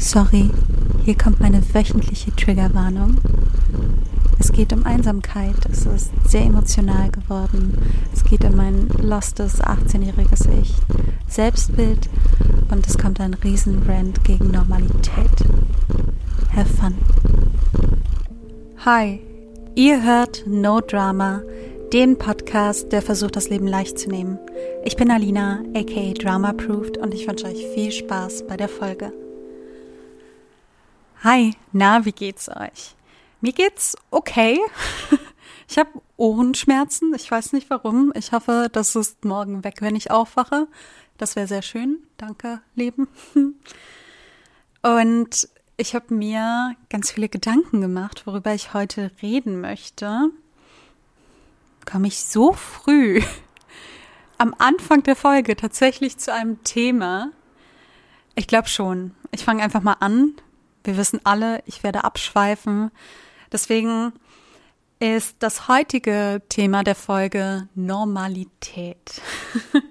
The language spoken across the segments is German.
Sorry, hier kommt meine wöchentliche Triggerwarnung. Es geht um Einsamkeit. Es ist sehr emotional geworden. Es geht um mein lostes 18-jähriges Ich, Selbstbild und es kommt ein Riesenrand gegen Normalität. Have fun. Hi, ihr hört No Drama, den Podcast, der versucht, das Leben leicht zu nehmen. Ich bin Alina, aka Drama Proofed und ich wünsche euch viel Spaß bei der Folge. Hi, na, wie geht's euch? Mir geht's okay. Ich habe Ohrenschmerzen. Ich weiß nicht warum. Ich hoffe, das ist morgen weg, wenn ich aufwache. Das wäre sehr schön. Danke, Leben. Und ich habe mir ganz viele Gedanken gemacht, worüber ich heute reden möchte. Komme ich so früh am Anfang der Folge tatsächlich zu einem Thema? Ich glaube schon. Ich fange einfach mal an. Wir wissen alle, ich werde abschweifen. Deswegen ist das heutige Thema der Folge Normalität.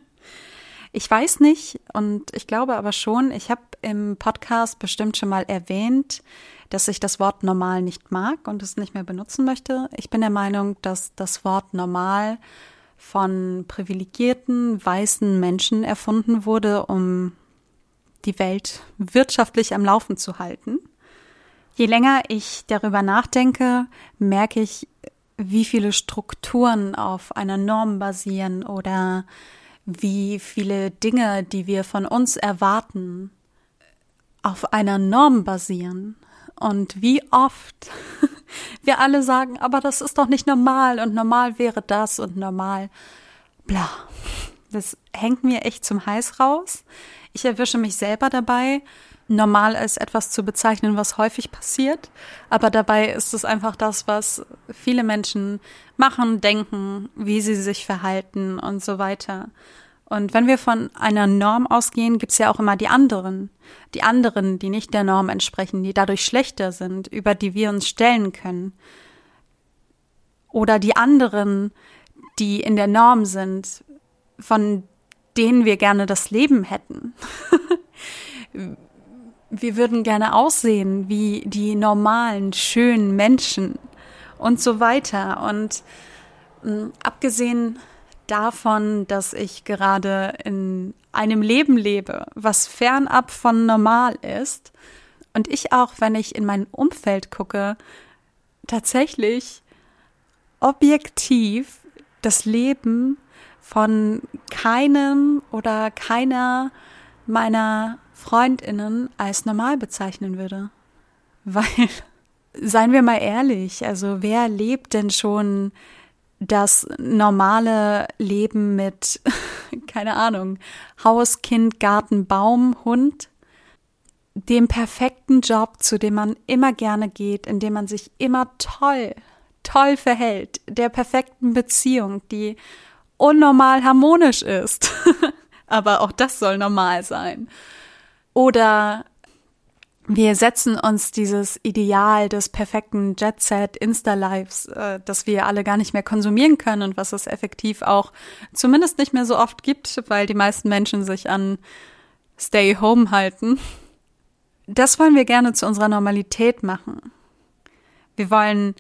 ich weiß nicht und ich glaube aber schon, ich habe im Podcast bestimmt schon mal erwähnt, dass ich das Wort normal nicht mag und es nicht mehr benutzen möchte. Ich bin der Meinung, dass das Wort normal von privilegierten weißen Menschen erfunden wurde, um die Welt wirtschaftlich am Laufen zu halten. Je länger ich darüber nachdenke, merke ich, wie viele Strukturen auf einer Norm basieren oder wie viele Dinge, die wir von uns erwarten, auf einer Norm basieren. Und wie oft wir alle sagen, aber das ist doch nicht normal und normal wäre das und normal bla. Das hängt mir echt zum Hals raus. Ich erwische mich selber dabei, normal als etwas zu bezeichnen, was häufig passiert. Aber dabei ist es einfach das, was viele Menschen machen, denken, wie sie sich verhalten und so weiter. Und wenn wir von einer Norm ausgehen, gibt's ja auch immer die anderen. Die anderen, die nicht der Norm entsprechen, die dadurch schlechter sind, über die wir uns stellen können. Oder die anderen, die in der Norm sind, von denen wir gerne das Leben hätten. wir würden gerne aussehen wie die normalen, schönen Menschen und so weiter. Und hm, abgesehen davon, dass ich gerade in einem Leben lebe, was fernab von normal ist, und ich auch, wenn ich in mein Umfeld gucke, tatsächlich objektiv das Leben von keinem oder keiner meiner Freundinnen als normal bezeichnen würde. Weil, seien wir mal ehrlich, also wer lebt denn schon das normale Leben mit, keine Ahnung, Haus, Kind, Garten, Baum, Hund, dem perfekten Job, zu dem man immer gerne geht, in dem man sich immer toll, toll verhält, der perfekten Beziehung, die unnormal harmonisch ist. Aber auch das soll normal sein. Oder wir setzen uns dieses Ideal des perfekten Jet-Set Insta-Lives, äh, das wir alle gar nicht mehr konsumieren können und was es effektiv auch zumindest nicht mehr so oft gibt, weil die meisten Menschen sich an Stay Home halten. Das wollen wir gerne zu unserer Normalität machen. Wir wollen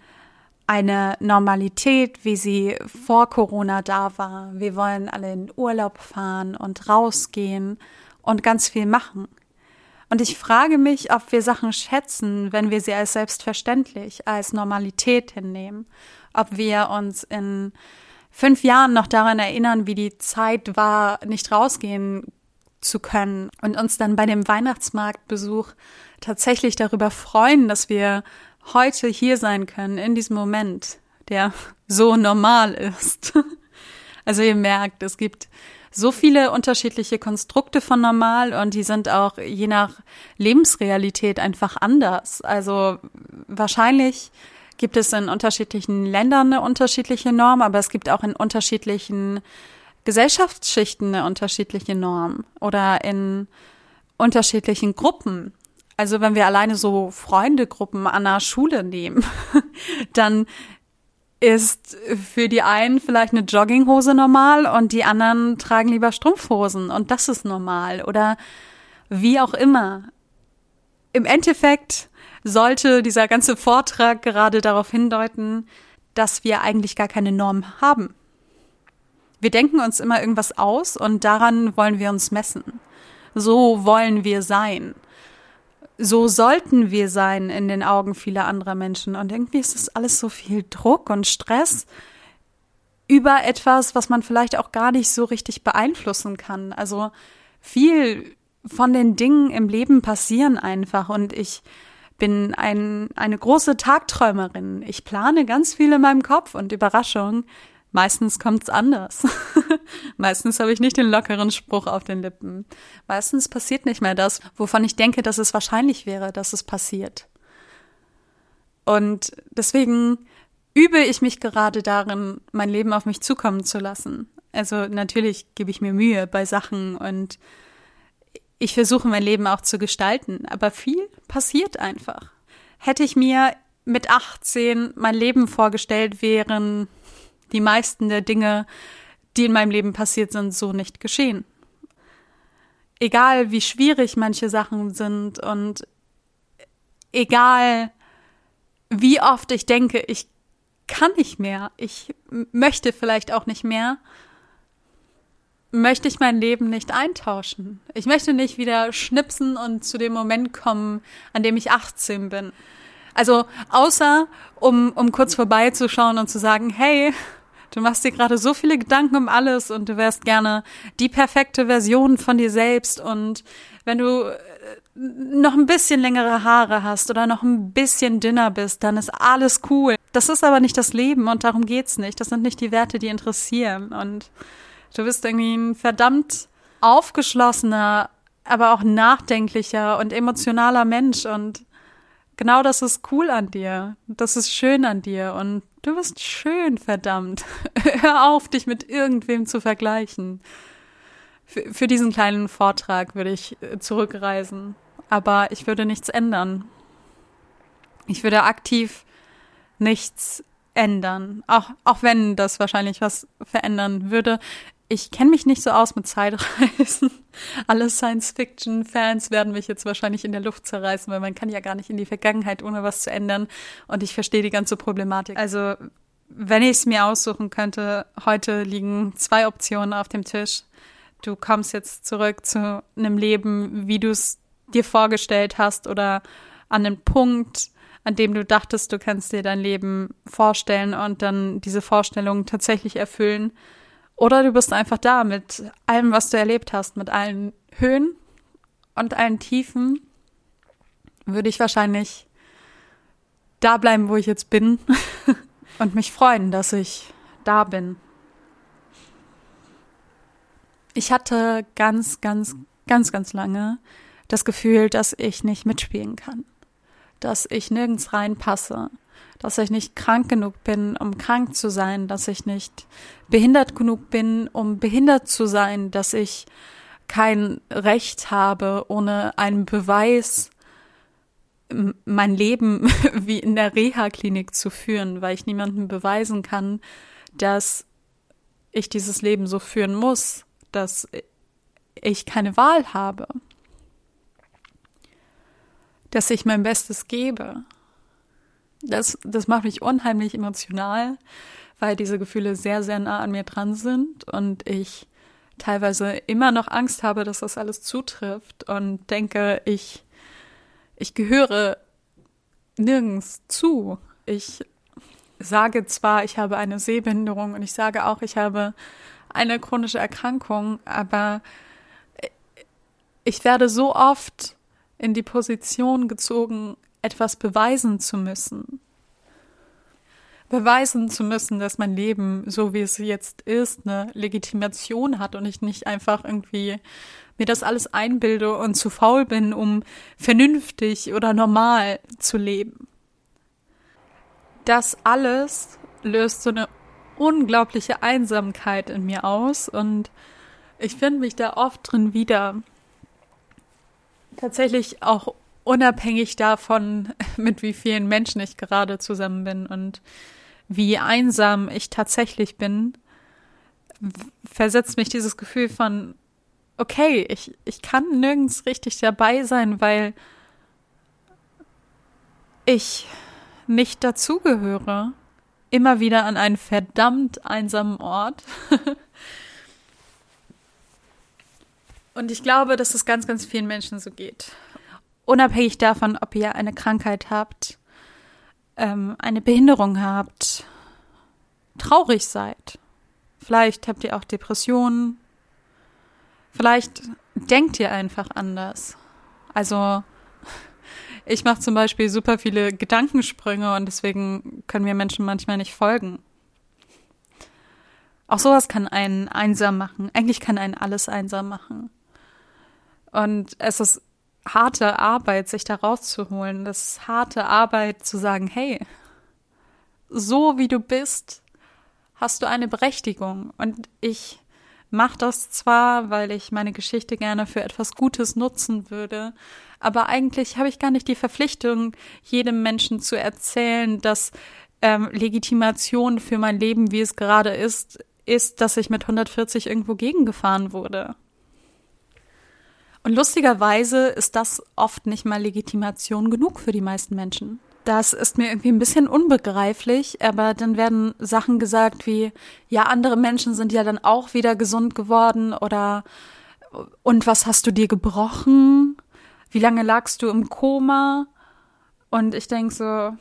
eine Normalität, wie sie vor Corona da war. Wir wollen alle in Urlaub fahren und rausgehen und ganz viel machen. Und ich frage mich, ob wir Sachen schätzen, wenn wir sie als selbstverständlich, als Normalität hinnehmen. Ob wir uns in fünf Jahren noch daran erinnern, wie die Zeit war, nicht rausgehen zu können und uns dann bei dem Weihnachtsmarktbesuch tatsächlich darüber freuen, dass wir heute hier sein können, in diesem Moment, der so normal ist. Also ihr merkt, es gibt so viele unterschiedliche Konstrukte von normal und die sind auch je nach Lebensrealität einfach anders. Also wahrscheinlich gibt es in unterschiedlichen Ländern eine unterschiedliche Norm, aber es gibt auch in unterschiedlichen Gesellschaftsschichten eine unterschiedliche Norm oder in unterschiedlichen Gruppen. Also wenn wir alleine so Freundegruppen an der Schule nehmen, dann ist für die einen vielleicht eine Jogginghose normal und die anderen tragen lieber Strumpfhosen und das ist normal oder wie auch immer. Im Endeffekt sollte dieser ganze Vortrag gerade darauf hindeuten, dass wir eigentlich gar keine Norm haben. Wir denken uns immer irgendwas aus und daran wollen wir uns messen. So wollen wir sein. So sollten wir sein in den Augen vieler anderer Menschen. Und irgendwie ist das alles so viel Druck und Stress über etwas, was man vielleicht auch gar nicht so richtig beeinflussen kann. Also viel von den Dingen im Leben passieren einfach und ich bin ein, eine große Tagträumerin. Ich plane ganz viel in meinem Kopf und Überraschung, meistens kommt's anders. meistens habe ich nicht den lockeren Spruch auf den Lippen. Meistens passiert nicht mehr das, wovon ich denke, dass es wahrscheinlich wäre, dass es passiert. Und deswegen übe ich mich gerade darin, mein Leben auf mich zukommen zu lassen. Also natürlich gebe ich mir Mühe bei Sachen und ich versuche mein Leben auch zu gestalten, aber viel passiert einfach. Hätte ich mir mit 18 mein Leben vorgestellt, wären die meisten der Dinge, die in meinem Leben passiert sind, so nicht geschehen. Egal wie schwierig manche Sachen sind und egal wie oft ich denke, ich kann nicht mehr, ich möchte vielleicht auch nicht mehr, möchte ich mein Leben nicht eintauschen. Ich möchte nicht wieder schnipsen und zu dem Moment kommen, an dem ich 18 bin. Also außer, um, um kurz vorbeizuschauen und zu sagen, hey, du machst dir gerade so viele Gedanken um alles und du wärst gerne die perfekte Version von dir selbst und wenn du äh, noch ein bisschen längere Haare hast oder noch ein bisschen dünner bist, dann ist alles cool. Das ist aber nicht das Leben und darum geht's nicht. Das sind nicht die Werte, die interessieren und Du bist irgendwie ein verdammt aufgeschlossener, aber auch nachdenklicher und emotionaler Mensch und genau das ist cool an dir. Das ist schön an dir und du bist schön, verdammt. Hör auf, dich mit irgendwem zu vergleichen. Für, für diesen kleinen Vortrag würde ich äh, zurückreisen, aber ich würde nichts ändern. Ich würde aktiv nichts ändern, auch, auch wenn das wahrscheinlich was verändern würde ich kenne mich nicht so aus mit Zeitreisen. Alle Science-Fiction-Fans werden mich jetzt wahrscheinlich in der Luft zerreißen, weil man kann ja gar nicht in die Vergangenheit, ohne was zu ändern. Und ich verstehe die ganze Problematik. Also, wenn ich es mir aussuchen könnte, heute liegen zwei Optionen auf dem Tisch. Du kommst jetzt zurück zu einem Leben, wie du es dir vorgestellt hast oder an einen Punkt, an dem du dachtest, du kannst dir dein Leben vorstellen und dann diese Vorstellung tatsächlich erfüllen oder du bist einfach da mit allem, was du erlebt hast, mit allen Höhen und allen Tiefen, würde ich wahrscheinlich da bleiben, wo ich jetzt bin und mich freuen, dass ich da bin. Ich hatte ganz, ganz, ganz, ganz lange das Gefühl, dass ich nicht mitspielen kann, dass ich nirgends reinpasse, dass ich nicht krank genug bin, um krank zu sein, dass ich nicht behindert genug bin, um behindert zu sein, dass ich kein Recht habe, ohne einen Beweis mein Leben wie in der Reha-Klinik zu führen, weil ich niemandem beweisen kann, dass ich dieses Leben so führen muss, dass ich keine Wahl habe, dass ich mein Bestes gebe, das, das macht mich unheimlich emotional, weil diese Gefühle sehr, sehr nah an mir dran sind und ich teilweise immer noch Angst habe, dass das alles zutrifft und denke, ich, ich gehöre nirgends zu. Ich sage zwar, ich habe eine Sehbehinderung und ich sage auch, ich habe eine chronische Erkrankung, aber ich werde so oft in die Position gezogen, etwas beweisen zu müssen. Beweisen zu müssen, dass mein Leben, so wie es jetzt ist, eine Legitimation hat und ich nicht einfach irgendwie mir das alles einbilde und zu faul bin, um vernünftig oder normal zu leben. Das alles löst so eine unglaubliche Einsamkeit in mir aus und ich finde mich da oft drin wieder. Tatsächlich auch unabhängig davon, mit wie vielen Menschen ich gerade zusammen bin und wie einsam ich tatsächlich bin, versetzt mich dieses Gefühl von, okay, ich, ich kann nirgends richtig dabei sein, weil ich nicht dazugehöre. Immer wieder an einen verdammt einsamen Ort. Und ich glaube, dass es ganz, ganz vielen Menschen so geht. Unabhängig davon, ob ihr eine Krankheit habt, ähm, eine Behinderung habt, traurig seid. Vielleicht habt ihr auch Depressionen. Vielleicht denkt ihr einfach anders. Also ich mache zum Beispiel super viele Gedankensprünge und deswegen können wir Menschen manchmal nicht folgen. Auch sowas kann einen einsam machen. Eigentlich kann einen alles einsam machen. Und es ist harte Arbeit, sich da rauszuholen. Das ist harte Arbeit zu sagen, hey, so wie du bist, hast du eine Berechtigung. Und ich mache das zwar, weil ich meine Geschichte gerne für etwas Gutes nutzen würde, aber eigentlich habe ich gar nicht die Verpflichtung, jedem Menschen zu erzählen, dass ähm, Legitimation für mein Leben, wie es gerade ist, ist, dass ich mit 140 irgendwo gegengefahren wurde. Und lustigerweise ist das oft nicht mal Legitimation genug für die meisten Menschen. Das ist mir irgendwie ein bisschen unbegreiflich, aber dann werden Sachen gesagt wie, ja, andere Menschen sind ja dann auch wieder gesund geworden oder und was hast du dir gebrochen? Wie lange lagst du im Koma? Und ich denke so,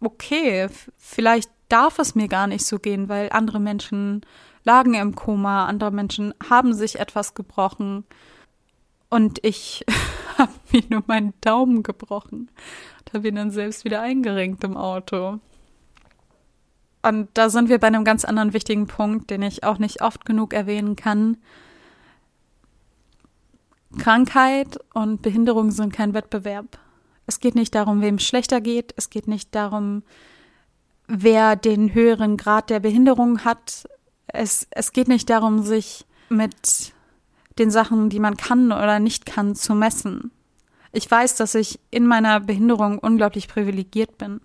okay, vielleicht darf es mir gar nicht so gehen, weil andere Menschen lagen im Koma, andere Menschen haben sich etwas gebrochen und ich habe mir nur meinen Daumen gebrochen und habe ihn dann selbst wieder eingerenkt im Auto. Und da sind wir bei einem ganz anderen wichtigen Punkt, den ich auch nicht oft genug erwähnen kann. Krankheit und Behinderung sind kein Wettbewerb. Es geht nicht darum, wem es schlechter geht. Es geht nicht darum, wer den höheren Grad der Behinderung hat. Es, es geht nicht darum, sich mit den Sachen, die man kann oder nicht kann, zu messen. Ich weiß, dass ich in meiner Behinderung unglaublich privilegiert bin.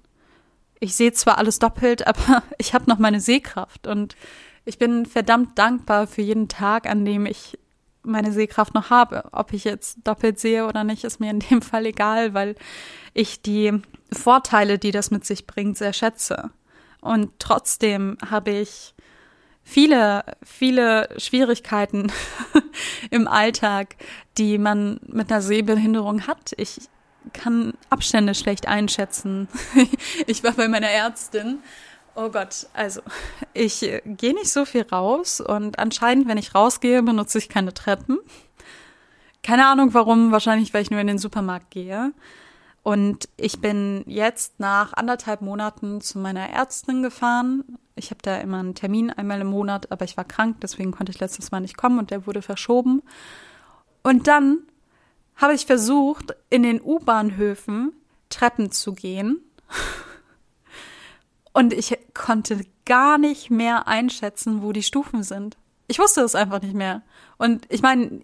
Ich sehe zwar alles doppelt, aber ich habe noch meine Sehkraft und ich bin verdammt dankbar für jeden Tag, an dem ich meine Sehkraft noch habe. Ob ich jetzt doppelt sehe oder nicht, ist mir in dem Fall egal, weil ich die Vorteile, die das mit sich bringt, sehr schätze. Und trotzdem habe ich viele, viele Schwierigkeiten im Alltag, die man mit einer Sehbehinderung hat. Ich kann Abstände schlecht einschätzen. ich war bei meiner Ärztin. Oh Gott, also ich gehe nicht so viel raus und anscheinend, wenn ich rausgehe, benutze ich keine Treppen. Keine Ahnung warum, wahrscheinlich weil ich nur in den Supermarkt gehe. Und ich bin jetzt nach anderthalb Monaten zu meiner Ärztin gefahren. Ich habe da immer einen Termin einmal im Monat, aber ich war krank, deswegen konnte ich letztes Mal nicht kommen und der wurde verschoben. Und dann habe ich versucht, in den U-Bahnhöfen Treppen zu gehen. Und ich konnte gar nicht mehr einschätzen, wo die Stufen sind. Ich wusste es einfach nicht mehr. Und ich meine,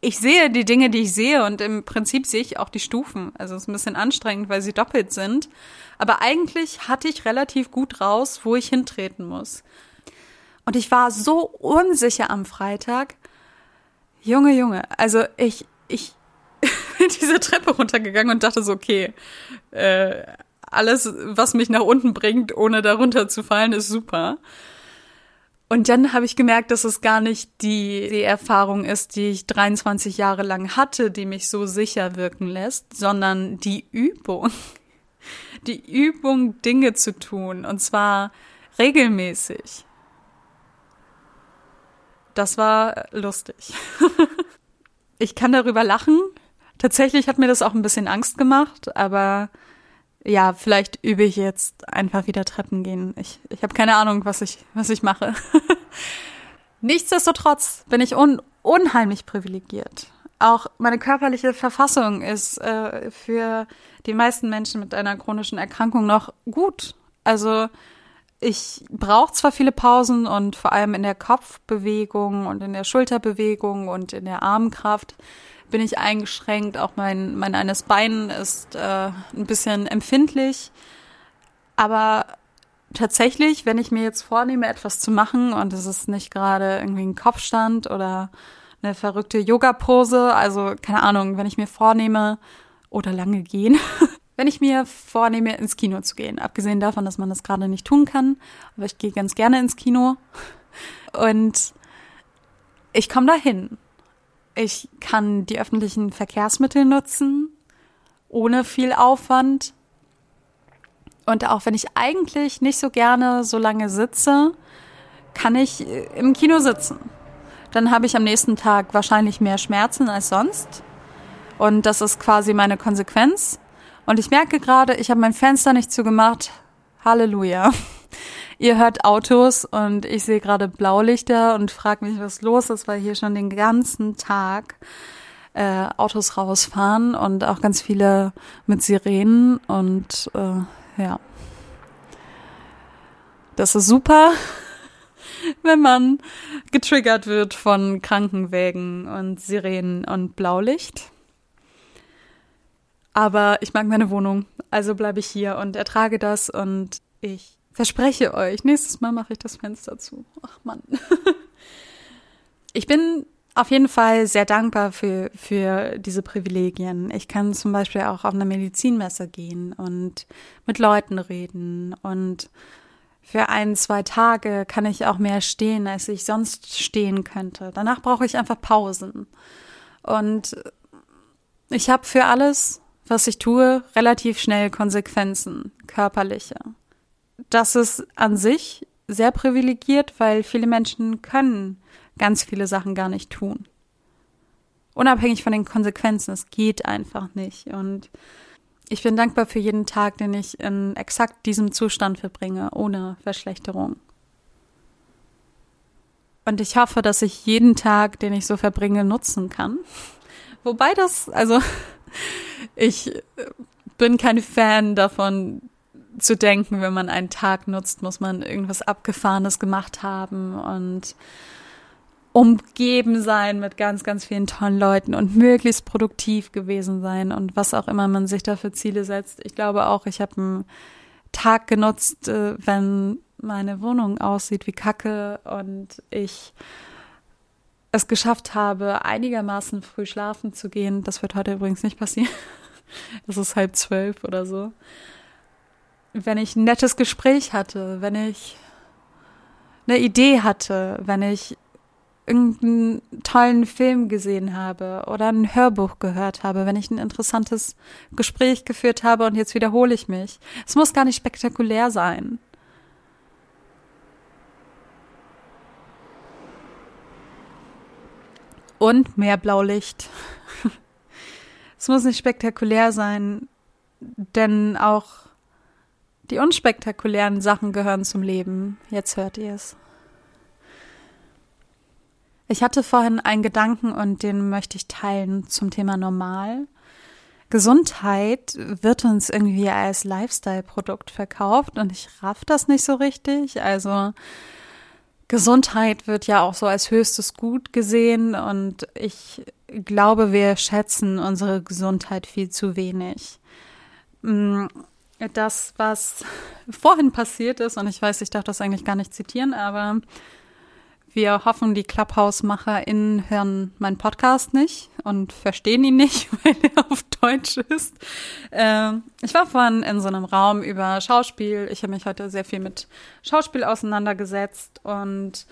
ich sehe die Dinge, die ich sehe und im Prinzip sehe ich auch die Stufen. Also es ist ein bisschen anstrengend, weil sie doppelt sind. Aber eigentlich hatte ich relativ gut raus, wo ich hintreten muss. Und ich war so unsicher am Freitag. Junge, Junge, also ich, ich bin diese Treppe runtergegangen und dachte so, okay, äh, alles, was mich nach unten bringt, ohne darunter zu fallen, ist super. Und dann habe ich gemerkt, dass es gar nicht die, Erfahrung ist, die ich 23 Jahre lang hatte, die mich so sicher wirken lässt, sondern die Übung. Die Übung, Dinge zu tun, und zwar regelmäßig. Das war lustig. Ich kann darüber lachen. Tatsächlich hat mir das auch ein bisschen Angst gemacht, aber ja, vielleicht übe ich jetzt einfach wieder Treppen gehen. Ich, ich habe keine Ahnung, was ich, was ich mache. Nichtsdestotrotz bin ich un, unheimlich privilegiert. Auch meine körperliche Verfassung ist äh, für die meisten Menschen mit einer chronischen Erkrankung noch gut. Also ich brauche zwar viele Pausen und vor allem in der Kopfbewegung und in der Schulterbewegung und in der Armkraft bin ich eingeschränkt. Auch mein, mein eines Bein ist äh, ein bisschen empfindlich. Aber tatsächlich, wenn ich mir jetzt vornehme, etwas zu machen und es ist nicht gerade irgendwie ein Kopfstand oder eine verrückte Yoga-Pose, also keine Ahnung, wenn ich mir vornehme oder lange gehen, wenn ich mir vornehme, ins Kino zu gehen, abgesehen davon, dass man das gerade nicht tun kann, aber ich gehe ganz gerne ins Kino und ich komme dahin. Ich kann die öffentlichen Verkehrsmittel nutzen, ohne viel Aufwand. Und auch wenn ich eigentlich nicht so gerne so lange sitze, kann ich im Kino sitzen. Dann habe ich am nächsten Tag wahrscheinlich mehr Schmerzen als sonst. Und das ist quasi meine Konsequenz. Und ich merke gerade, ich habe mein Fenster nicht zugemacht. Halleluja. Ihr hört Autos und ich sehe gerade Blaulichter und frage mich, was los ist, weil hier schon den ganzen Tag äh, Autos rausfahren und auch ganz viele mit Sirenen und äh, ja. Das ist super, wenn man getriggert wird von Krankenwägen und Sirenen und Blaulicht. Aber ich mag meine Wohnung, also bleibe ich hier und ertrage das und ich verspreche euch, nächstes Mal mache ich das Fenster zu. Ach Mann. Ich bin auf jeden Fall sehr dankbar für, für diese Privilegien. Ich kann zum Beispiel auch auf eine Medizinmesse gehen und mit Leuten reden und für ein, zwei Tage kann ich auch mehr stehen, als ich sonst stehen könnte. Danach brauche ich einfach Pausen. Und ich habe für alles was ich tue, relativ schnell Konsequenzen, körperliche. Das ist an sich sehr privilegiert, weil viele Menschen können ganz viele Sachen gar nicht tun. Unabhängig von den Konsequenzen, es geht einfach nicht. Und ich bin dankbar für jeden Tag, den ich in exakt diesem Zustand verbringe, ohne Verschlechterung. Und ich hoffe, dass ich jeden Tag, den ich so verbringe, nutzen kann. Wobei das, also ich bin kein Fan davon zu denken, wenn man einen Tag nutzt, muss man irgendwas Abgefahrenes gemacht haben und umgeben sein mit ganz, ganz vielen tollen Leuten und möglichst produktiv gewesen sein und was auch immer man sich da für Ziele setzt. Ich glaube auch, ich habe einen Tag genutzt, äh, wenn meine Wohnung aussieht wie Kacke und ich es geschafft habe, einigermaßen früh schlafen zu gehen. Das wird heute übrigens nicht passieren. Es ist halb zwölf oder so. Wenn ich ein nettes Gespräch hatte, wenn ich eine Idee hatte, wenn ich irgendeinen tollen Film gesehen habe oder ein Hörbuch gehört habe, wenn ich ein interessantes Gespräch geführt habe und jetzt wiederhole ich mich. Es muss gar nicht spektakulär sein. Und mehr Blaulicht. es muss nicht spektakulär sein, denn auch die unspektakulären Sachen gehören zum Leben. Jetzt hört ihr es. Ich hatte vorhin einen Gedanken und den möchte ich teilen zum Thema normal. Gesundheit wird uns irgendwie als Lifestyle-Produkt verkauft und ich raff das nicht so richtig. Also Gesundheit wird ja auch so als höchstes Gut gesehen und ich glaube, wir schätzen unsere Gesundheit viel zu wenig. Das, was vorhin passiert ist, und ich weiß, ich darf das eigentlich gar nicht zitieren, aber wir hoffen, die Clubhouse-MacherInnen hören meinen Podcast nicht und verstehen ihn nicht, weil er auf Deutsch ist. Ähm, ich war vorhin in so einem Raum über Schauspiel. Ich habe mich heute sehr viel mit Schauspiel auseinandergesetzt und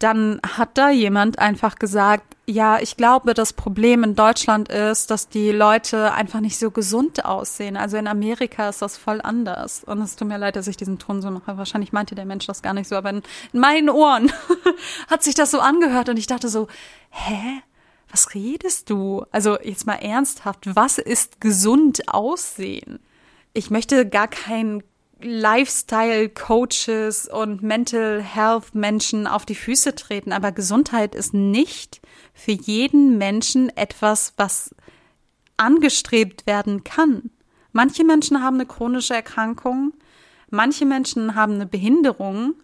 dann hat da jemand einfach gesagt, ja, ich glaube, das Problem in Deutschland ist, dass die Leute einfach nicht so gesund aussehen. Also in Amerika ist das voll anders. Und es tut mir leid, dass ich diesen Ton so mache. Wahrscheinlich meinte der Mensch das gar nicht so, aber in, in meinen Ohren hat sich das so angehört und ich dachte so, hä? Was redest du? Also jetzt mal ernsthaft, was ist gesund aussehen? Ich möchte gar kein Lifestyle-Coaches und Mental Health-Menschen auf die Füße treten, aber Gesundheit ist nicht für jeden Menschen etwas, was angestrebt werden kann. Manche Menschen haben eine chronische Erkrankung, manche Menschen haben eine Behinderung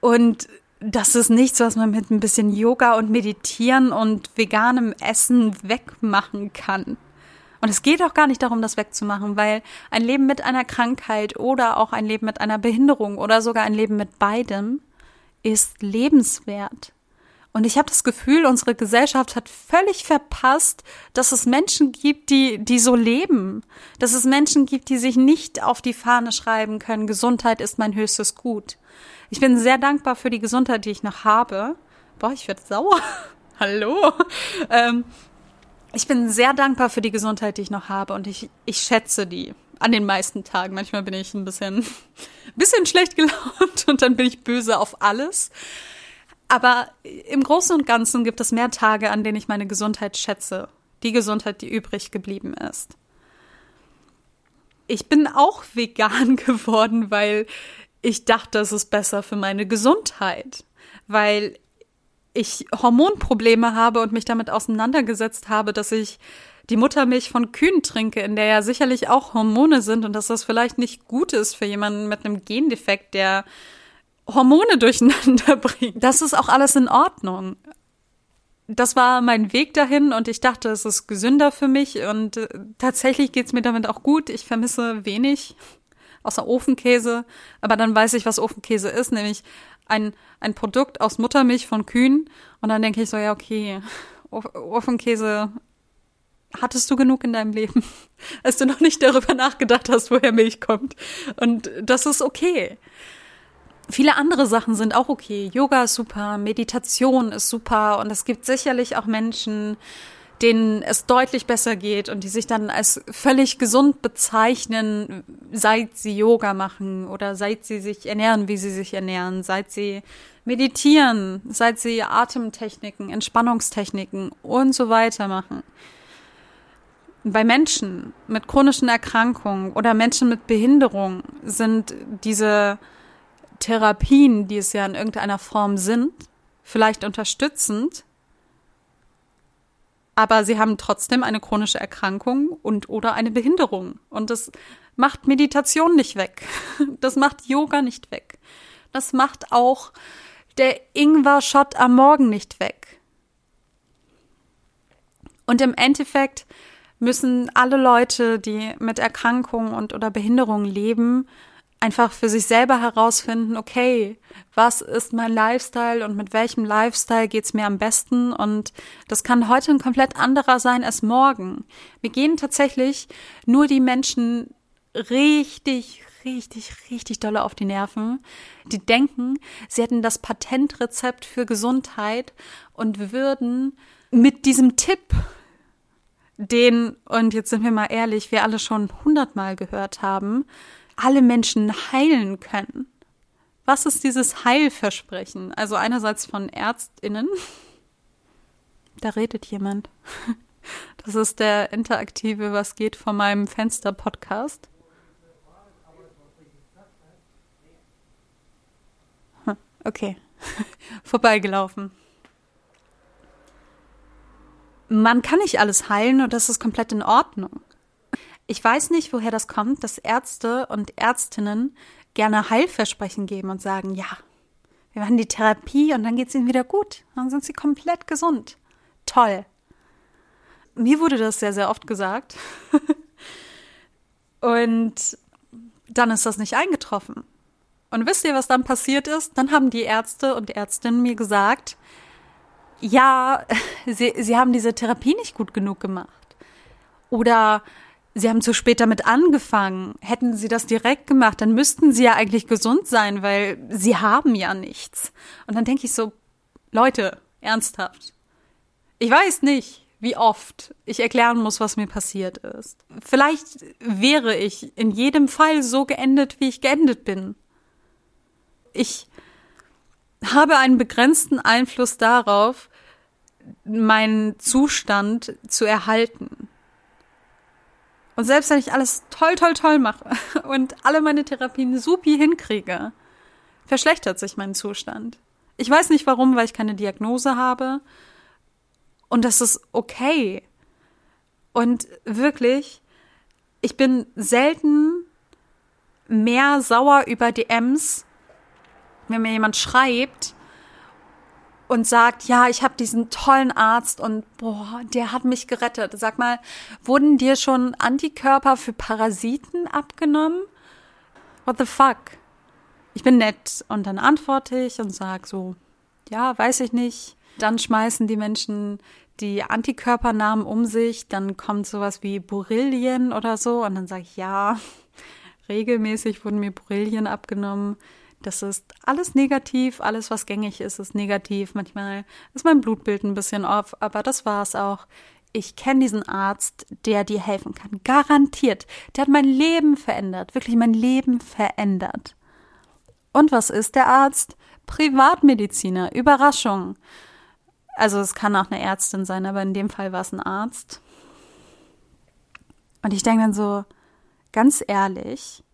und das ist nichts, was man mit ein bisschen Yoga und Meditieren und veganem Essen wegmachen kann. Und es geht auch gar nicht darum, das wegzumachen, weil ein Leben mit einer Krankheit oder auch ein Leben mit einer Behinderung oder sogar ein Leben mit beidem ist lebenswert. Und ich habe das Gefühl, unsere Gesellschaft hat völlig verpasst, dass es Menschen gibt, die, die so leben. Dass es Menschen gibt, die sich nicht auf die Fahne schreiben können, Gesundheit ist mein höchstes Gut. Ich bin sehr dankbar für die Gesundheit, die ich noch habe. Boah, ich werde sauer. Hallo. Ähm, ich bin sehr dankbar für die Gesundheit, die ich noch habe und ich, ich schätze die an den meisten Tagen. Manchmal bin ich ein bisschen, bisschen schlecht gelaunt und dann bin ich böse auf alles. Aber im Großen und Ganzen gibt es mehr Tage, an denen ich meine Gesundheit schätze. Die Gesundheit, die übrig geblieben ist. Ich bin auch vegan geworden, weil ich dachte, es ist besser für meine Gesundheit. Weil ich Hormonprobleme habe und mich damit auseinandergesetzt habe, dass ich die Muttermilch von Kühen trinke, in der ja sicherlich auch Hormone sind und dass das vielleicht nicht gut ist für jemanden mit einem Gendefekt, der Hormone durcheinander bringt. Das ist auch alles in Ordnung. Das war mein Weg dahin und ich dachte, es ist gesünder für mich und äh, tatsächlich geht's mir damit auch gut. Ich vermisse wenig, außer Ofenkäse, aber dann weiß ich, was Ofenkäse ist, nämlich ein, ein Produkt aus Muttermilch von Kühen und dann denke ich so, ja, okay, Ofenkäse hattest du genug in deinem Leben, als du noch nicht darüber nachgedacht hast, woher Milch kommt. Und das ist okay. Viele andere Sachen sind auch okay. Yoga ist super, Meditation ist super und es gibt sicherlich auch Menschen, denen es deutlich besser geht und die sich dann als völlig gesund bezeichnen, seit sie Yoga machen oder seit sie sich ernähren, wie sie sich ernähren, seit sie meditieren, seit sie Atemtechniken, Entspannungstechniken und so weiter machen. Bei Menschen mit chronischen Erkrankungen oder Menschen mit Behinderung sind diese Therapien, die es ja in irgendeiner Form sind, vielleicht unterstützend, aber sie haben trotzdem eine chronische Erkrankung und oder eine Behinderung. Und das macht Meditation nicht weg. Das macht Yoga nicht weg. Das macht auch der Ingwer-Shot am Morgen nicht weg. Und im Endeffekt müssen alle Leute, die mit Erkrankungen und oder Behinderungen leben, einfach für sich selber herausfinden, okay, was ist mein Lifestyle und mit welchem Lifestyle geht's mir am besten und das kann heute ein komplett anderer sein als morgen. Wir gehen tatsächlich nur die Menschen richtig, richtig, richtig dolle auf die Nerven, die denken, sie hätten das Patentrezept für Gesundheit und würden mit diesem Tipp den, und jetzt sind wir mal ehrlich, wir alle schon hundertmal gehört haben, alle Menschen heilen können. Was ist dieses Heilversprechen? Also einerseits von Ärztinnen. Da redet jemand. Das ist der interaktive Was geht von meinem Fenster Podcast. Hm, okay. Vorbeigelaufen. Man kann nicht alles heilen und das ist komplett in Ordnung. Ich weiß nicht, woher das kommt, dass Ärzte und Ärztinnen gerne Heilversprechen geben und sagen, ja, wir machen die Therapie und dann geht es ihnen wieder gut. Dann sind sie komplett gesund. Toll. Mir wurde das sehr, sehr oft gesagt. und dann ist das nicht eingetroffen. Und wisst ihr, was dann passiert ist? Dann haben die Ärzte und Ärztinnen mir gesagt, ja, sie, sie haben diese Therapie nicht gut genug gemacht. Oder Sie haben zu spät damit angefangen. Hätten Sie das direkt gemacht, dann müssten Sie ja eigentlich gesund sein, weil Sie haben ja nichts. Und dann denke ich so, Leute, ernsthaft. Ich weiß nicht, wie oft ich erklären muss, was mir passiert ist. Vielleicht wäre ich in jedem Fall so geendet, wie ich geendet bin. Ich habe einen begrenzten Einfluss darauf, meinen Zustand zu erhalten. Und selbst wenn ich alles toll, toll, toll mache und alle meine Therapien supi hinkriege, verschlechtert sich mein Zustand. Ich weiß nicht warum, weil ich keine Diagnose habe. Und das ist okay. Und wirklich, ich bin selten mehr sauer über DMs, wenn mir jemand schreibt, und sagt, ja, ich habe diesen tollen Arzt und boah, der hat mich gerettet. Sag mal, wurden dir schon Antikörper für Parasiten abgenommen? What the fuck? Ich bin nett und dann antworte ich und sag so, ja, weiß ich nicht. Dann schmeißen die Menschen die Antikörpernamen um sich, dann kommt sowas wie Borrelien oder so und dann sage ich ja, regelmäßig wurden mir Borrelien abgenommen. Das ist alles negativ, alles was gängig ist, ist negativ. Manchmal ist mein Blutbild ein bisschen off, aber das war es auch. Ich kenne diesen Arzt, der dir helfen kann. Garantiert. Der hat mein Leben verändert. Wirklich mein Leben verändert. Und was ist der Arzt? Privatmediziner. Überraschung. Also es kann auch eine Ärztin sein, aber in dem Fall war es ein Arzt. Und ich denke dann so, ganz ehrlich,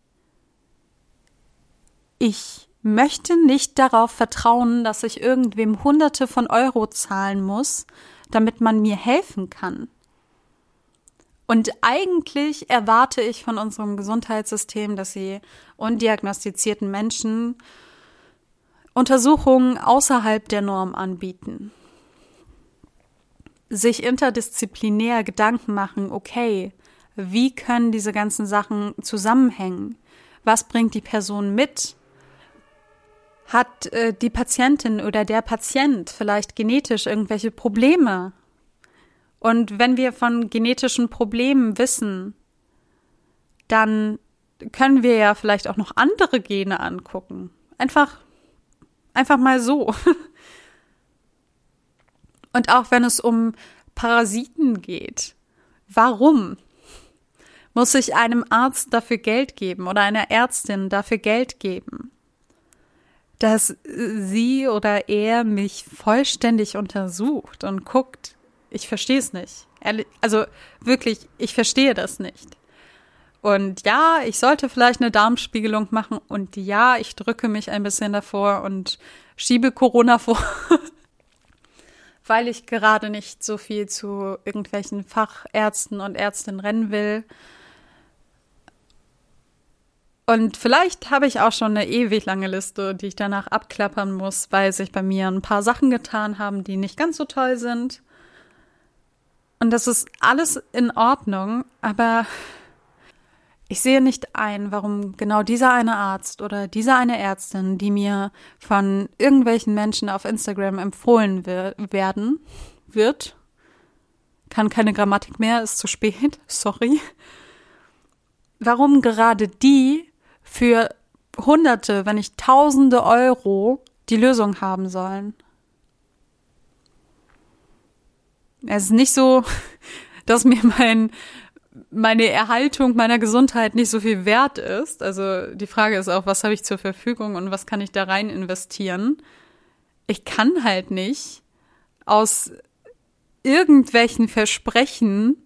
ich möchte nicht darauf vertrauen, dass ich irgendwem Hunderte von Euro zahlen muss, damit man mir helfen kann. Und eigentlich erwarte ich von unserem Gesundheitssystem, dass sie undiagnostizierten Menschen Untersuchungen außerhalb der Norm anbieten sich interdisziplinär Gedanken machen, okay, wie können diese ganzen Sachen zusammenhängen? Was bringt die Person mit? Hat äh, die Patientin oder der Patient vielleicht genetisch irgendwelche Probleme? Und wenn wir von genetischen Problemen wissen, dann können wir ja vielleicht auch noch andere Gene angucken. Einfach, einfach mal so. Und auch wenn es um Parasiten geht. Warum? Muss ich einem Arzt dafür Geld geben oder einer Ärztin dafür Geld geben? Dass sie oder er mich vollständig untersucht und guckt. Ich verstehe es nicht. Also wirklich, ich verstehe das nicht. Und ja, ich sollte vielleicht eine Darmspiegelung machen und ja, ich drücke mich ein bisschen davor und schiebe Corona vor. weil ich gerade nicht so viel zu irgendwelchen Fachärzten und Ärztinnen rennen will. Und vielleicht habe ich auch schon eine ewig lange Liste, die ich danach abklappern muss, weil sich bei mir ein paar Sachen getan haben, die nicht ganz so toll sind. Und das ist alles in Ordnung, aber ich sehe nicht ein, warum genau dieser eine Arzt oder diese eine Ärztin, die mir von irgendwelchen Menschen auf Instagram empfohlen werden, wird, kann keine Grammatik mehr, ist zu spät, sorry. Warum gerade die für Hunderte, wenn nicht Tausende Euro die Lösung haben sollen? Es ist nicht so, dass mir mein meine Erhaltung meiner Gesundheit nicht so viel wert ist. Also die Frage ist auch, was habe ich zur Verfügung und was kann ich da rein investieren? Ich kann halt nicht aus irgendwelchen Versprechen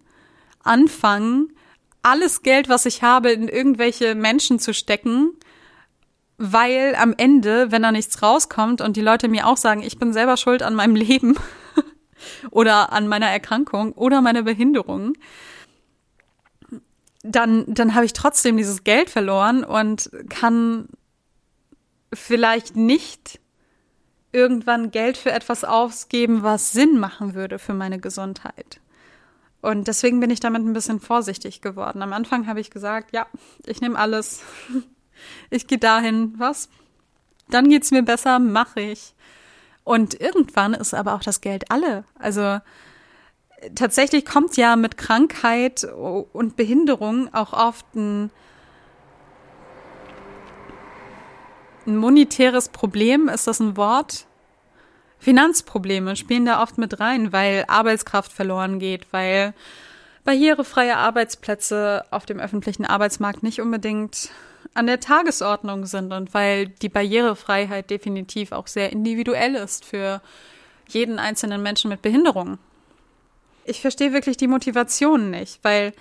anfangen, alles Geld, was ich habe, in irgendwelche Menschen zu stecken, weil am Ende, wenn da nichts rauskommt und die Leute mir auch sagen, ich bin selber schuld an meinem Leben oder an meiner Erkrankung oder meiner Behinderung, dann, dann habe ich trotzdem dieses Geld verloren und kann vielleicht nicht irgendwann Geld für etwas ausgeben, was Sinn machen würde für meine Gesundheit. Und deswegen bin ich damit ein bisschen vorsichtig geworden. Am Anfang habe ich gesagt, ja, ich nehme alles. Ich gehe dahin, was? Dann geht's mir besser, mache ich. Und irgendwann ist aber auch das Geld alle. Also tatsächlich kommt ja mit Krankheit und Behinderung auch oft ein, ein monetäres Problem. Ist das ein Wort? Finanzprobleme spielen da oft mit rein, weil Arbeitskraft verloren geht, weil barrierefreie Arbeitsplätze auf dem öffentlichen Arbeitsmarkt nicht unbedingt an der Tagesordnung sind und weil die Barrierefreiheit definitiv auch sehr individuell ist für jeden einzelnen Menschen mit Behinderung. Ich verstehe wirklich die Motivation nicht, weil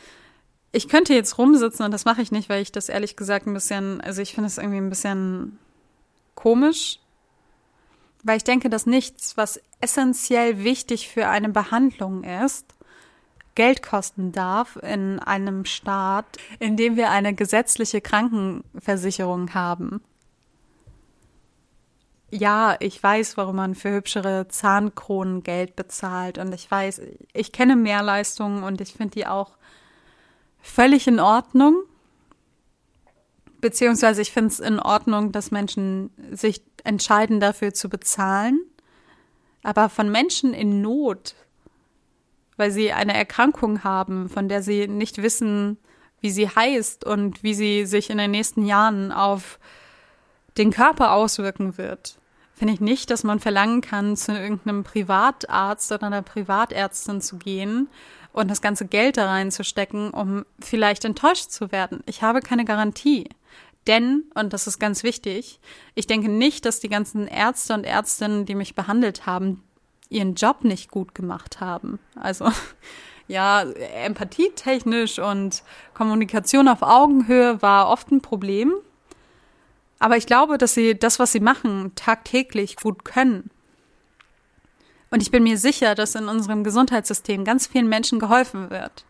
ich könnte jetzt rumsitzen und das mache ich nicht, weil ich das ehrlich gesagt ein bisschen, also ich finde es irgendwie ein bisschen komisch, weil ich denke, dass nichts, was essentiell wichtig für eine Behandlung ist, Geld kosten darf in einem Staat, in dem wir eine gesetzliche Krankenversicherung haben ja, ich weiß, warum man für hübschere Zahnkronen Geld bezahlt und ich weiß, ich kenne Mehrleistungen und ich finde die auch völlig in Ordnung. Beziehungsweise ich finde es in Ordnung, dass Menschen sich entscheiden dafür zu bezahlen. Aber von Menschen in Not, weil sie eine Erkrankung haben, von der sie nicht wissen, wie sie heißt und wie sie sich in den nächsten Jahren auf den Körper auswirken wird, finde ich nicht, dass man verlangen kann, zu irgendeinem Privatarzt oder einer Privatärztin zu gehen und das ganze Geld da reinzustecken, um vielleicht enttäuscht zu werden. Ich habe keine Garantie. Denn, und das ist ganz wichtig, ich denke nicht, dass die ganzen Ärzte und Ärztinnen, die mich behandelt haben, ihren Job nicht gut gemacht haben. Also ja, empathietechnisch und Kommunikation auf Augenhöhe war oft ein Problem. Aber ich glaube, dass sie das, was sie machen, tagtäglich gut können. Und ich bin mir sicher, dass in unserem Gesundheitssystem ganz vielen Menschen geholfen wird.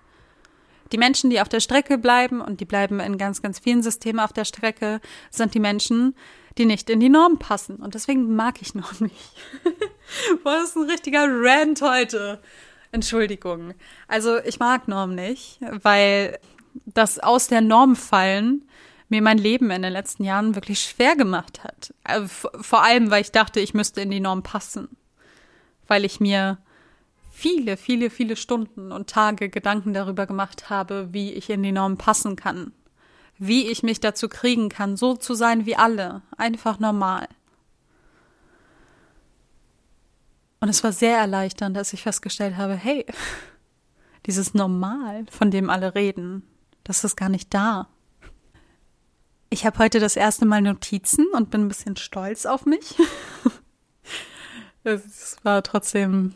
Die Menschen, die auf der Strecke bleiben, und die bleiben in ganz, ganz vielen Systemen auf der Strecke, sind die Menschen, die nicht in die Norm passen. Und deswegen mag ich noch nicht. Boah, das ist ein richtiger Rant heute. Entschuldigung. Also ich mag Norm nicht, weil das aus der Norm fallen mir mein Leben in den letzten Jahren wirklich schwer gemacht hat. Äh, vor allem, weil ich dachte, ich müsste in die Norm passen. Weil ich mir viele, viele, viele Stunden und Tage Gedanken darüber gemacht habe, wie ich in die Norm passen kann. Wie ich mich dazu kriegen kann, so zu sein wie alle. Einfach normal. Und es war sehr erleichternd, dass ich festgestellt habe, hey, dieses Normal, von dem alle reden, das ist gar nicht da. Ich habe heute das erste Mal Notizen und bin ein bisschen stolz auf mich. es war trotzdem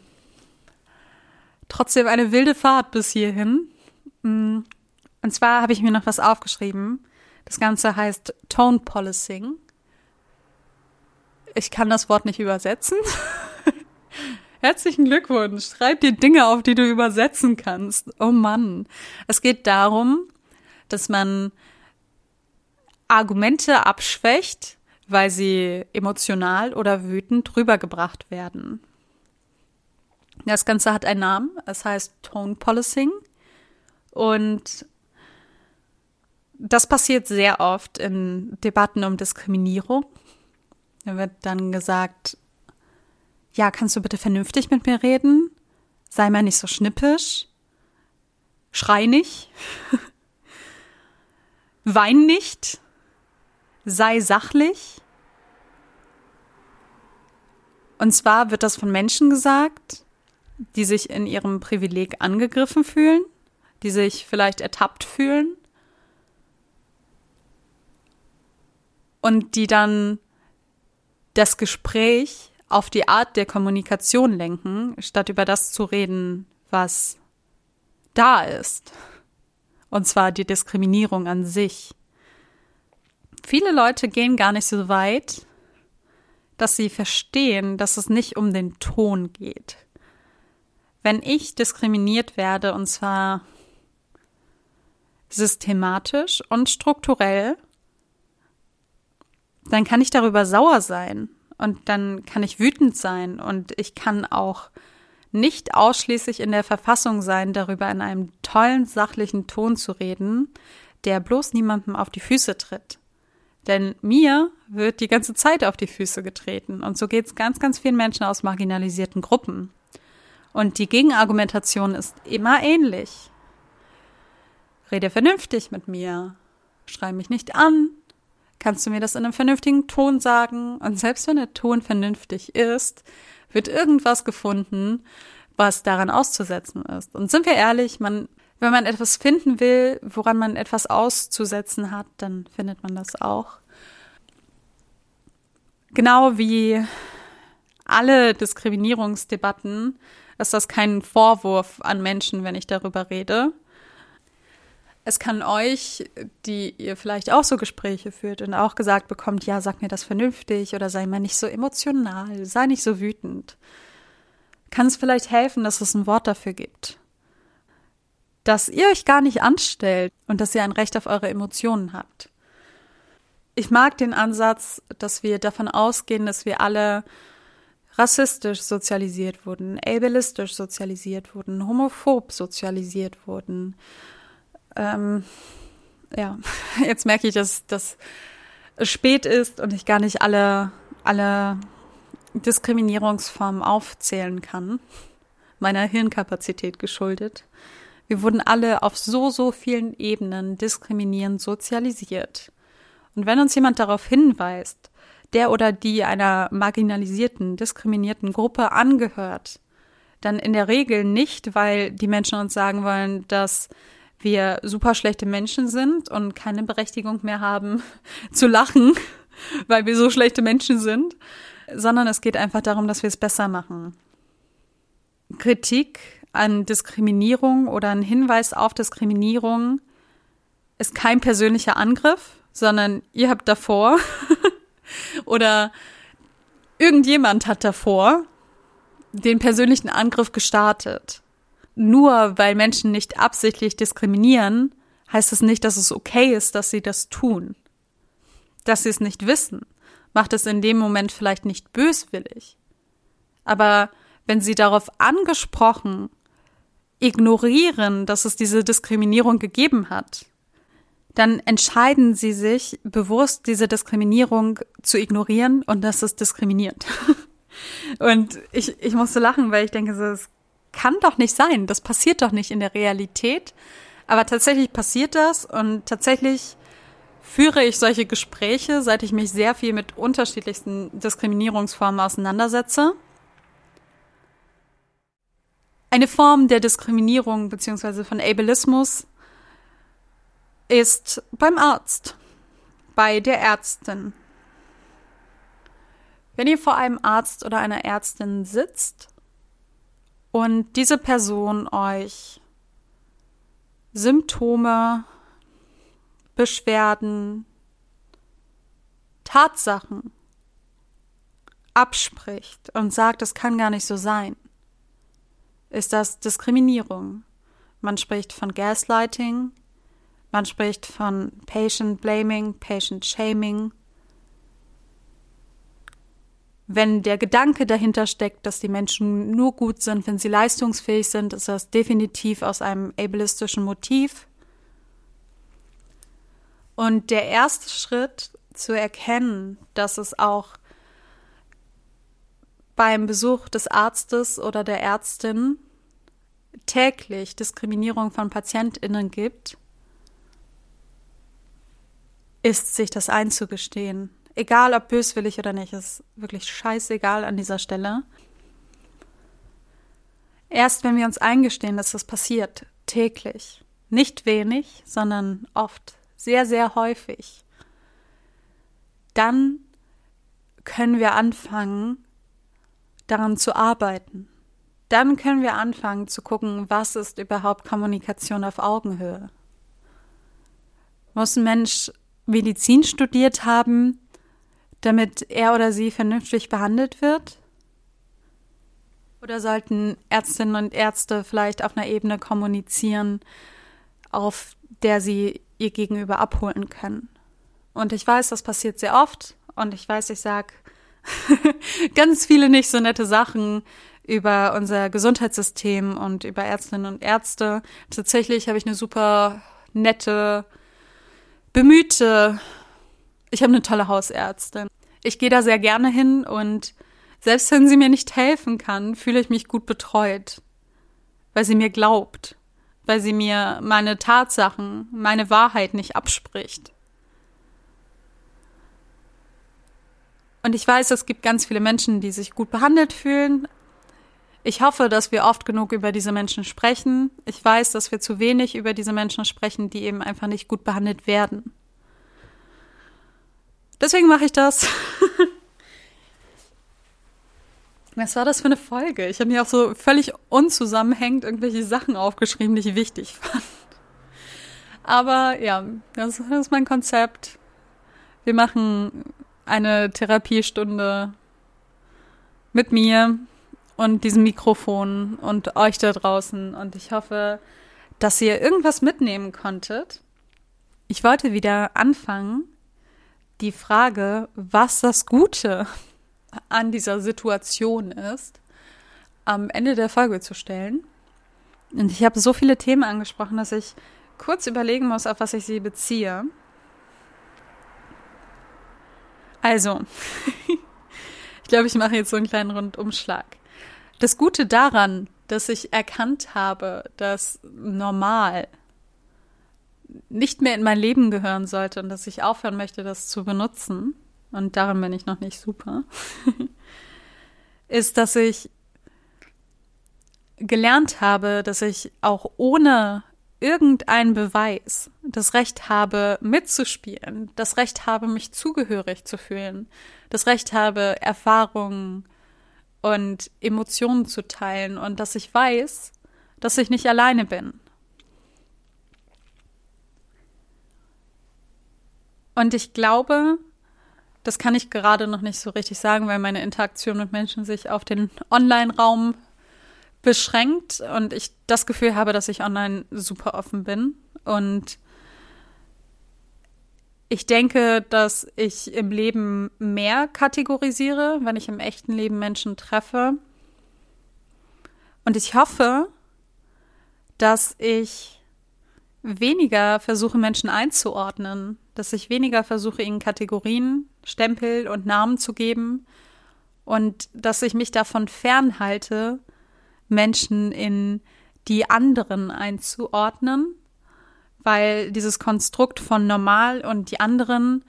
trotzdem eine wilde Fahrt bis hierhin. Mm, und zwar habe ich mir noch was aufgeschrieben. Das Ganze heißt Tone Policing. Ich kann das Wort nicht übersetzen. Herzlichen Glückwunsch. Schreib dir Dinge auf, die du übersetzen kannst. Oh Mann. Es geht darum, dass man Argumente abschwächt, weil sie emotional oder wütend rübergebracht werden. Das Ganze hat einen Namen, es heißt Tone Policing und das passiert sehr oft in Debatten um Diskriminierung. Da wird dann gesagt, ja, kannst du bitte vernünftig mit mir reden? Sei mal nicht so schnippisch. Schrei nicht. Wein nicht. Sei sachlich. Und zwar wird das von Menschen gesagt, die sich in ihrem Privileg angegriffen fühlen, die sich vielleicht ertappt fühlen und die dann das Gespräch auf die Art der Kommunikation lenken, statt über das zu reden, was da ist. Und zwar die Diskriminierung an sich. Viele Leute gehen gar nicht so weit, dass sie verstehen, dass es nicht um den Ton geht wenn ich diskriminiert werde, und zwar systematisch und strukturell, dann kann ich darüber sauer sein und dann kann ich wütend sein und ich kann auch nicht ausschließlich in der Verfassung sein, darüber in einem tollen, sachlichen Ton zu reden, der bloß niemandem auf die Füße tritt. Denn mir wird die ganze Zeit auf die Füße getreten. Und so geht es ganz, ganz vielen Menschen aus marginalisierten Gruppen. Und die Gegenargumentation ist immer ähnlich. Rede vernünftig mit mir. Schrei mich nicht an. Kannst du mir das in einem vernünftigen Ton sagen? Und selbst wenn der Ton vernünftig ist, wird irgendwas gefunden, was daran auszusetzen ist. Und sind wir ehrlich, man, wenn man etwas finden will, woran man etwas auszusetzen hat, dann findet man das auch. Genau wie alle Diskriminierungsdebatten ist das kein Vorwurf an Menschen, wenn ich darüber rede. Es kann euch, die ihr vielleicht auch so Gespräche führt und auch gesagt bekommt, ja, sag mir das vernünftig oder sei mal nicht so emotional, sei nicht so wütend. Kann es vielleicht helfen, dass es ein Wort dafür gibt. Dass ihr euch gar nicht anstellt und dass ihr ein Recht auf eure Emotionen habt. Ich mag den Ansatz, dass wir davon ausgehen, dass wir alle rassistisch sozialisiert wurden, ableistisch sozialisiert wurden, homophob sozialisiert wurden. Ähm, ja, jetzt merke ich, dass das spät ist und ich gar nicht alle, alle Diskriminierungsformen aufzählen kann, meiner Hirnkapazität geschuldet. Wir wurden alle auf so, so vielen Ebenen diskriminierend sozialisiert. Und wenn uns jemand darauf hinweist, der oder die einer marginalisierten, diskriminierten Gruppe angehört, dann in der Regel nicht, weil die Menschen uns sagen wollen, dass wir super schlechte Menschen sind und keine Berechtigung mehr haben zu lachen, weil wir so schlechte Menschen sind, sondern es geht einfach darum, dass wir es besser machen. Kritik an Diskriminierung oder ein Hinweis auf Diskriminierung ist kein persönlicher Angriff, sondern ihr habt davor oder irgendjemand hat davor den persönlichen Angriff gestartet. Nur weil Menschen nicht absichtlich diskriminieren, heißt es nicht, dass es okay ist, dass sie das tun. Dass sie es nicht wissen, macht es in dem Moment vielleicht nicht böswillig. Aber wenn sie darauf angesprochen ignorieren, dass es diese Diskriminierung gegeben hat, dann entscheiden sie sich bewusst, diese Diskriminierung zu ignorieren und das ist diskriminiert. und ich, ich musste lachen, weil ich denke, das kann doch nicht sein. Das passiert doch nicht in der Realität. Aber tatsächlich passiert das und tatsächlich führe ich solche Gespräche, seit ich mich sehr viel mit unterschiedlichsten Diskriminierungsformen auseinandersetze. Eine Form der Diskriminierung bzw. von Ableismus ist beim Arzt, bei der Ärztin. Wenn ihr vor einem Arzt oder einer Ärztin sitzt und diese Person euch Symptome, Beschwerden, Tatsachen abspricht und sagt, es kann gar nicht so sein, ist das Diskriminierung. Man spricht von Gaslighting, man spricht von Patient Blaming, Patient Shaming. Wenn der Gedanke dahinter steckt, dass die Menschen nur gut sind, wenn sie leistungsfähig sind, ist das definitiv aus einem ableistischen Motiv. Und der erste Schritt zu erkennen, dass es auch beim Besuch des Arztes oder der Ärztin täglich Diskriminierung von Patientinnen gibt, ist sich das einzugestehen. Egal ob böswillig oder nicht, ist wirklich scheißegal an dieser Stelle. Erst wenn wir uns eingestehen, dass das passiert, täglich, nicht wenig, sondern oft, sehr, sehr häufig, dann können wir anfangen, daran zu arbeiten. Dann können wir anfangen zu gucken, was ist überhaupt Kommunikation auf Augenhöhe. Muss ein Mensch Medizin studiert haben, damit er oder sie vernünftig behandelt wird? Oder sollten Ärztinnen und Ärzte vielleicht auf einer Ebene kommunizieren, auf der sie ihr Gegenüber abholen können? Und ich weiß, das passiert sehr oft. Und ich weiß, ich sage ganz viele nicht so nette Sachen über unser Gesundheitssystem und über Ärztinnen und Ärzte. Tatsächlich habe ich eine super nette, bemühte, ich habe eine tolle Hausärztin. Ich gehe da sehr gerne hin und selbst wenn sie mir nicht helfen kann, fühle ich mich gut betreut, weil sie mir glaubt, weil sie mir meine Tatsachen, meine Wahrheit nicht abspricht. Und ich weiß, es gibt ganz viele Menschen, die sich gut behandelt fühlen. Ich hoffe, dass wir oft genug über diese Menschen sprechen. Ich weiß, dass wir zu wenig über diese Menschen sprechen, die eben einfach nicht gut behandelt werden. Deswegen mache ich das. Was war das für eine Folge? Ich habe mir auch so völlig unzusammenhängend irgendwelche Sachen aufgeschrieben, die ich wichtig fand. Aber ja, das ist mein Konzept. Wir machen eine Therapiestunde mit mir und diesem Mikrofon und euch da draußen. Und ich hoffe, dass ihr irgendwas mitnehmen konntet. Ich wollte wieder anfangen, die Frage, was das Gute an dieser Situation ist, am Ende der Folge zu stellen. Und ich habe so viele Themen angesprochen, dass ich kurz überlegen muss, auf was ich sie beziehe. Also, ich glaube, ich mache jetzt so einen kleinen Rundumschlag. Das Gute daran, dass ich erkannt habe, dass normal nicht mehr in mein Leben gehören sollte und dass ich aufhören möchte, das zu benutzen, und daran bin ich noch nicht super, ist, dass ich gelernt habe, dass ich auch ohne irgendeinen Beweis das Recht habe, mitzuspielen, das Recht habe, mich zugehörig zu fühlen, das Recht habe, Erfahrungen und Emotionen zu teilen und dass ich weiß, dass ich nicht alleine bin. Und ich glaube, das kann ich gerade noch nicht so richtig sagen, weil meine Interaktion mit Menschen sich auf den Online-Raum beschränkt und ich das Gefühl habe, dass ich online super offen bin. Und ich denke, dass ich im Leben mehr kategorisiere, wenn ich im echten Leben Menschen treffe. Und ich hoffe, dass ich weniger versuche, Menschen einzuordnen, dass ich weniger versuche, ihnen Kategorien, Stempel und Namen zu geben und dass ich mich davon fernhalte, Menschen in die anderen einzuordnen, weil dieses Konstrukt von normal und die anderen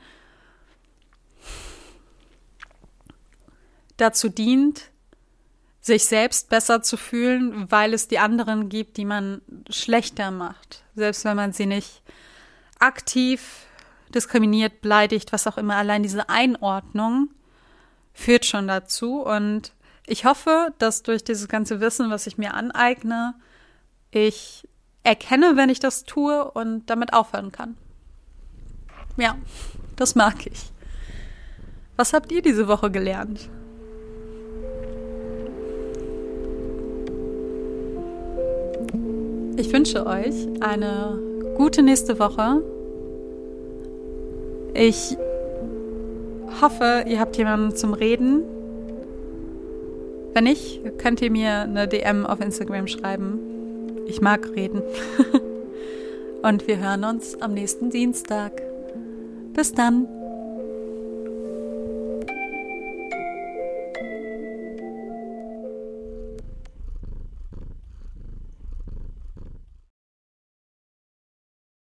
dazu dient, sich selbst besser zu fühlen, weil es die anderen gibt, die man schlechter macht, selbst wenn man sie nicht aktiv diskriminiert, beleidigt, was auch immer. Allein diese Einordnung führt schon dazu und ich hoffe, dass durch dieses ganze Wissen, was ich mir aneigne, ich erkenne, wenn ich das tue und damit aufhören kann. Ja, das mag ich. Was habt ihr diese Woche gelernt? Ich wünsche euch eine gute nächste Woche. Ich hoffe, ihr habt jemanden zum Reden wenn nicht, könnt ihr mir eine DM auf Instagram schreiben. Ich mag reden. Und wir hören uns am nächsten Dienstag. Bis dann.